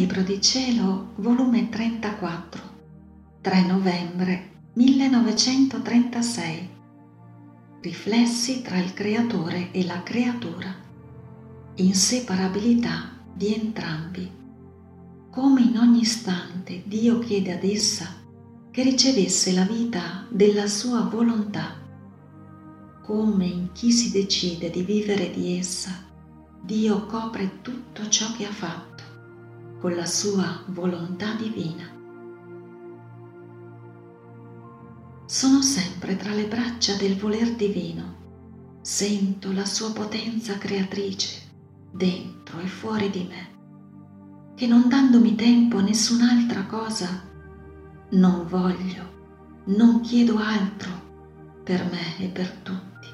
Libro di Cielo, volume 34, 3 novembre 1936. Riflessi tra il creatore e la creatura. Inseparabilità di entrambi. Come in ogni istante Dio chiede ad essa che ricevesse la vita della sua volontà. Come in chi si decide di vivere di essa, Dio copre tutto ciò che ha fatto con la sua volontà divina. Sono sempre tra le braccia del voler divino, sento la sua potenza creatrice dentro e fuori di me, che non dandomi tempo a nessun'altra cosa, non voglio, non chiedo altro per me e per tutti,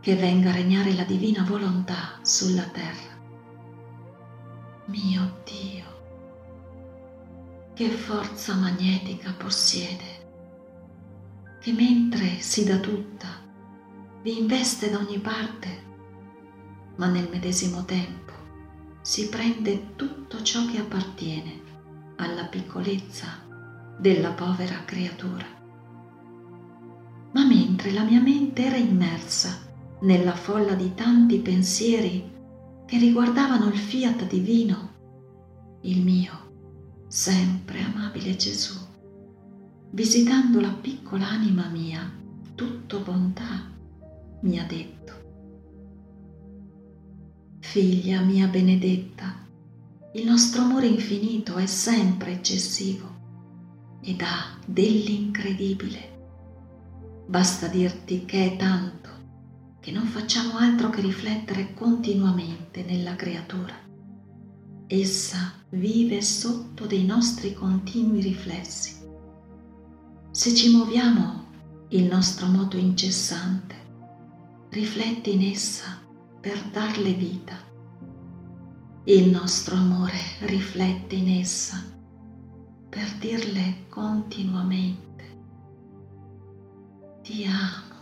che venga a regnare la divina volontà sulla terra mio Dio, che forza magnetica possiede, che mentre si dà tutta, vi investe da ogni parte, ma nel medesimo tempo si prende tutto ciò che appartiene alla piccolezza della povera creatura. Ma mentre la mia mente era immersa nella folla di tanti pensieri che riguardavano il fiat divino, il mio, sempre amabile Gesù, visitando la piccola anima mia, tutto bontà, mi ha detto, Figlia mia benedetta, il nostro amore infinito è sempre eccessivo ed ha dell'incredibile. Basta dirti che è tanto che non facciamo altro che riflettere continuamente nella creatura. Essa vive sotto dei nostri continui riflessi. Se ci muoviamo, il nostro moto incessante riflette in essa per darle vita. Il nostro amore riflette in essa per dirle continuamente, ti amo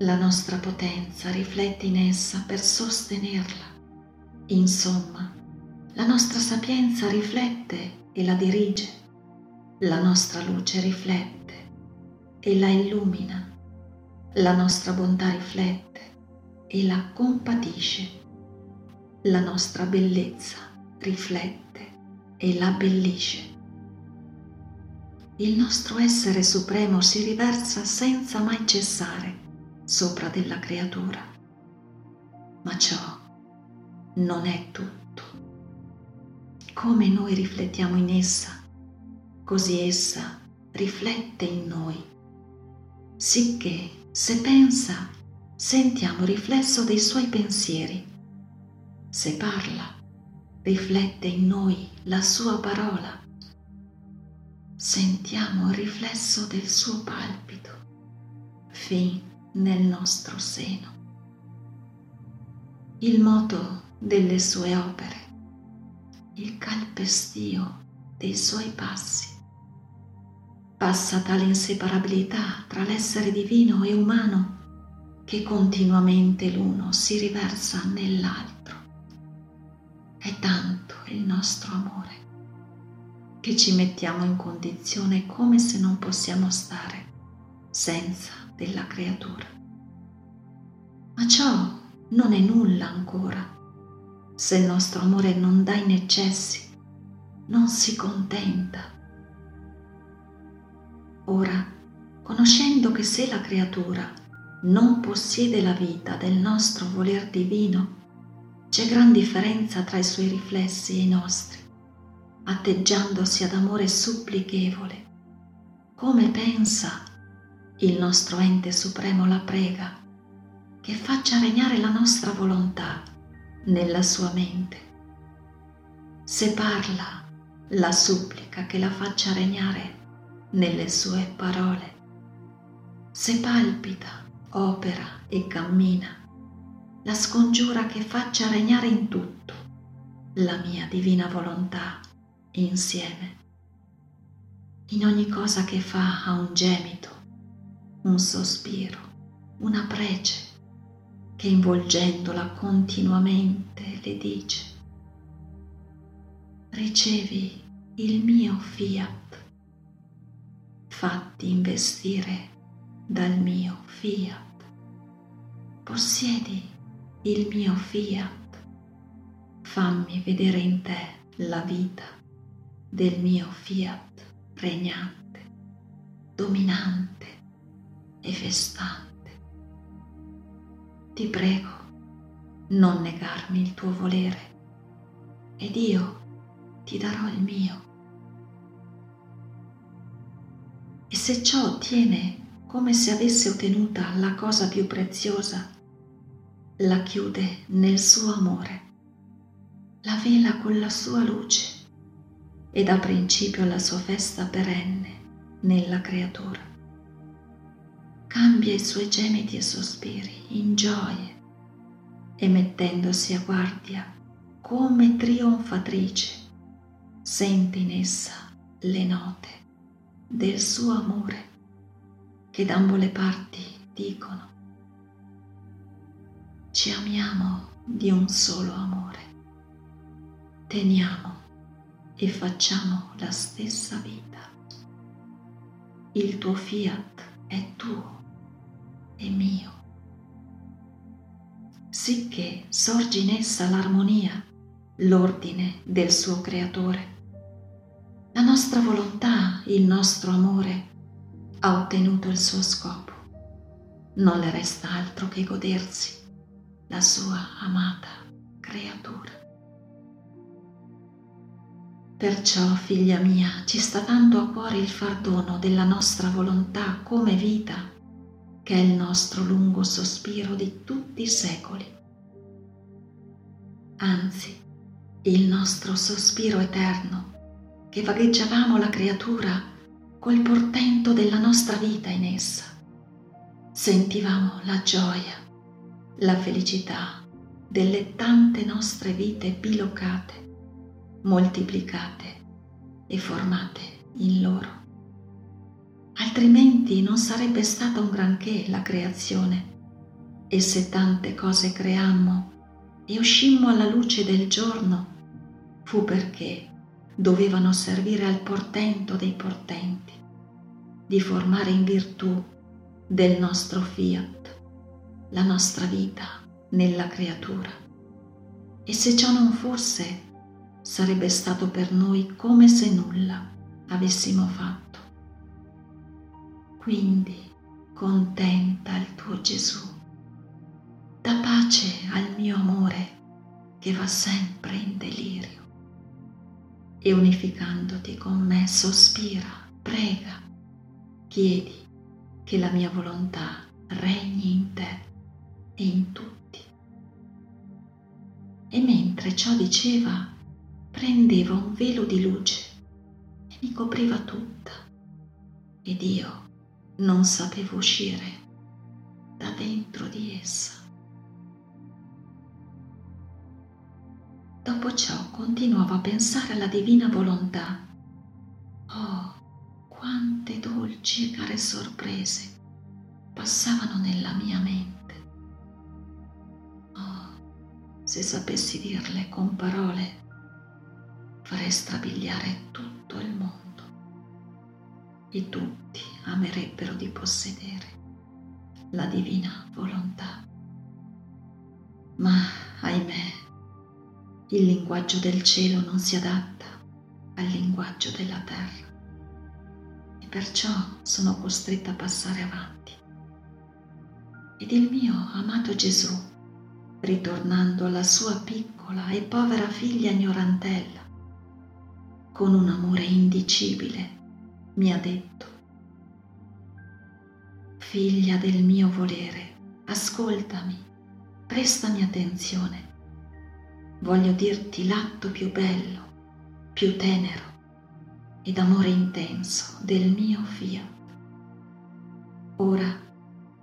la nostra potenza riflette in essa per sostenerla. Insomma, la nostra sapienza riflette e la dirige, la nostra luce riflette e la illumina, la nostra bontà riflette e la compatisce, la nostra bellezza riflette e la abbellisce. Il nostro essere supremo si riversa senza mai cessare sopra della creatura. Ma ciò non è tutto. Come noi riflettiamo in essa, così essa riflette in noi, sicché se pensa, sentiamo riflesso dei suoi pensieri. Se parla, riflette in noi la sua parola. Sentiamo il riflesso del suo palpito, fin nel nostro seno. Il moto delle sue opere, il calpestio dei suoi passi. Passa tale inseparabilità tra l'essere divino e umano che continuamente l'uno si riversa nell'altro. È tanto il nostro amore che ci mettiamo in condizione come se non possiamo stare senza della creatura. Ma ciò non è nulla ancora se il nostro amore non dà in eccessi, non si contenta. Ora, conoscendo che se la creatura non possiede la vita del nostro voler divino, c'è gran differenza tra i suoi riflessi e i nostri, atteggiandosi ad amore supplichevole, come pensa il nostro ente supremo la prega che faccia regnare la nostra volontà nella sua mente. Se parla, la supplica che la faccia regnare nelle sue parole. Se palpita, opera e cammina, la scongiura che faccia regnare in tutto la mia divina volontà insieme. In ogni cosa che fa ha un gemito un sospiro, una prece che involgendola continuamente le dice, ricevi il mio fiat, fatti investire dal mio fiat, possiedi il mio fiat, fammi vedere in te la vita del mio fiat regnante, dominante e festante. Ti prego, non negarmi il tuo volere ed io ti darò il mio. E se ciò ottiene come se avesse ottenuta la cosa più preziosa, la chiude nel suo amore, la vela con la sua luce e dà principio alla sua festa perenne nella creatura. Cambia i suoi gemiti e sospiri in gioie e mettendosi a guardia come trionfatrice, sente in essa le note del suo amore che da ambo le parti dicono ci amiamo di un solo amore, teniamo e facciamo la stessa vita. Il tuo fiat è tuo e mio, sicché sorge in essa l'armonia l'ordine del suo creatore. La nostra volontà, il nostro amore ha ottenuto il suo scopo. Non le resta altro che godersi la sua amata creatura. Perciò, figlia mia, ci sta tanto a cuore il fardono della nostra volontà come vita, che è il nostro lungo sospiro di tutti i secoli. Anzi, il nostro sospiro eterno, che vagheggiavamo la creatura col portento della nostra vita in essa. Sentivamo la gioia, la felicità delle tante nostre vite bilocate, moltiplicate e formate in loro. Altrimenti non sarebbe stata un granché la creazione e se tante cose creammo e uscimmo alla luce del giorno, fu perché dovevano servire al portento dei portenti, di formare in virtù del nostro fiat la nostra vita nella creatura. E se ciò non fosse, sarebbe stato per noi come se nulla avessimo fatto. Quindi contenta il tuo Gesù, da pace al mio amore che va sempre in delirio. E unificandoti con me sospira, prega, chiedi che la mia volontà regni in te e in tutti. E mentre ciò diceva, prendeva un velo di luce e mi copriva tutta. Ed io non sapevo uscire da dentro di essa. Dopo ciò continuavo a pensare alla divina volontà. Oh, quante dolci e care sorprese passavano nella mia mente. Oh, se sapessi dirle con parole, farei strabiliare tutto il mondo e tutti amerebbero di possedere la divina volontà. Ma, ahimè, il linguaggio del cielo non si adatta al linguaggio della terra e perciò sono costretta a passare avanti. Ed il mio amato Gesù, ritornando alla sua piccola e povera figlia ignorantella, con un amore indicibile, mi ha detto, Figlia del mio volere, ascoltami, prestami attenzione voglio dirti l'atto più bello, più tenero ed amore intenso del mio fiat. Ora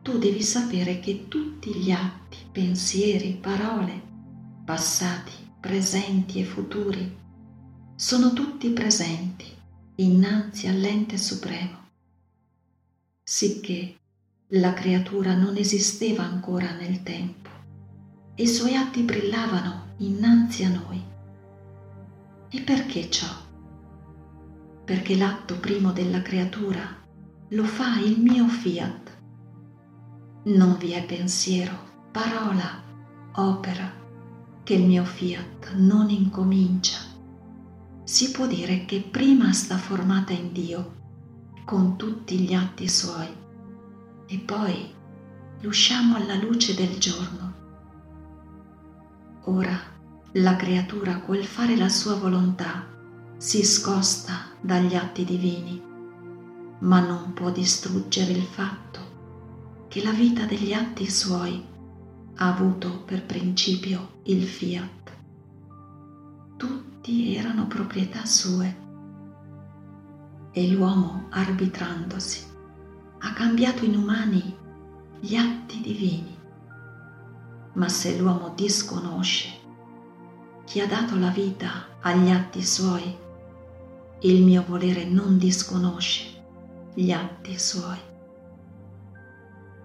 tu devi sapere che tutti gli atti, pensieri, parole, passati, presenti e futuri, sono tutti presenti innanzi all'ente supremo, sicché la creatura non esisteva ancora nel tempo e i suoi atti brillavano innanzi a noi. E perché ciò? Perché l'atto primo della creatura lo fa il mio fiat. Non vi è pensiero, parola, opera che il mio fiat non incomincia. Si può dire che prima sta formata in Dio con tutti gli atti suoi e poi l'usciamo alla luce del giorno. Ora la creatura col fare la sua volontà si scosta dagli atti divini, ma non può distruggere il fatto che la vita degli atti suoi ha avuto per principio il fiat. Tutti erano proprietà sue e l'uomo arbitrandosi ha cambiato in umani gli atti divini. Ma se l'uomo disconosce chi ha dato la vita agli atti suoi, il mio volere non disconosce gli atti suoi.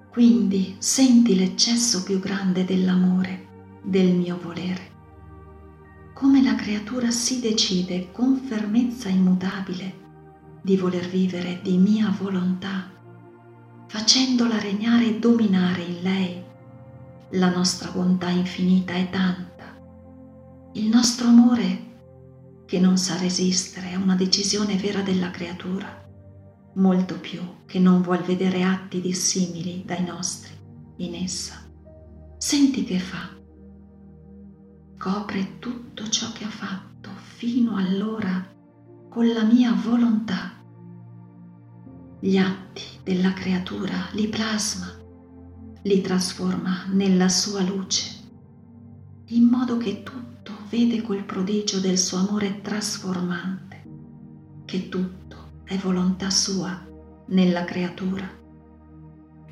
Quindi senti l'eccesso più grande dell'amore del mio volere. Come la creatura si decide con fermezza immutabile di voler vivere di mia volontà, facendola regnare e dominare in lei. La nostra bontà infinita è tanta. Il nostro amore che non sa resistere a una decisione vera della creatura, molto più che non vuol vedere atti dissimili dai nostri in essa. Senti che fa. Copre tutto ciò che ha fatto fino allora con la mia volontà. Gli atti della creatura li plasma, li trasforma nella sua luce, in modo che tutto vede quel prodigio del suo amore trasformante, che tutto è volontà sua nella creatura.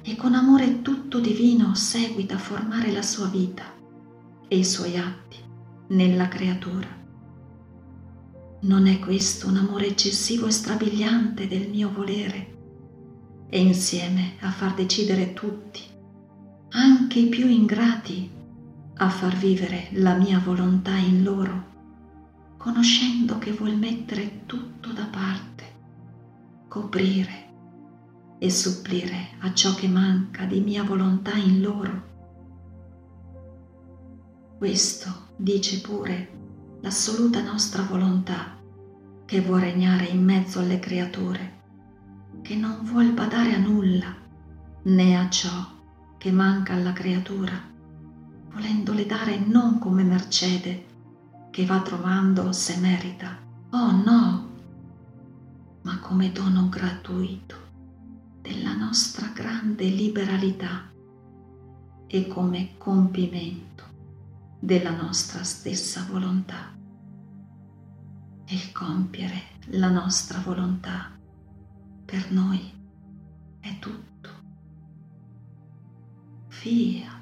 E con amore tutto divino seguita a formare la sua vita e i suoi atti nella creatura. Non è questo un amore eccessivo e strabiliante del mio volere e insieme a far decidere tutti, anche i più ingrati, a far vivere la mia volontà in loro, conoscendo che vuol mettere tutto da parte, coprire e supplire a ciò che manca di mia volontà in loro. Questo dice pure l'assoluta nostra volontà che vuole regnare in mezzo alle creature, che non vuol badare a nulla né a ciò che manca alla creatura, volendole dare non come mercede che va trovando se merita, oh no, ma come dono gratuito della nostra grande liberalità e come compimento della nostra stessa volontà. E il compiere la nostra volontà per noi è tutto. Fiat.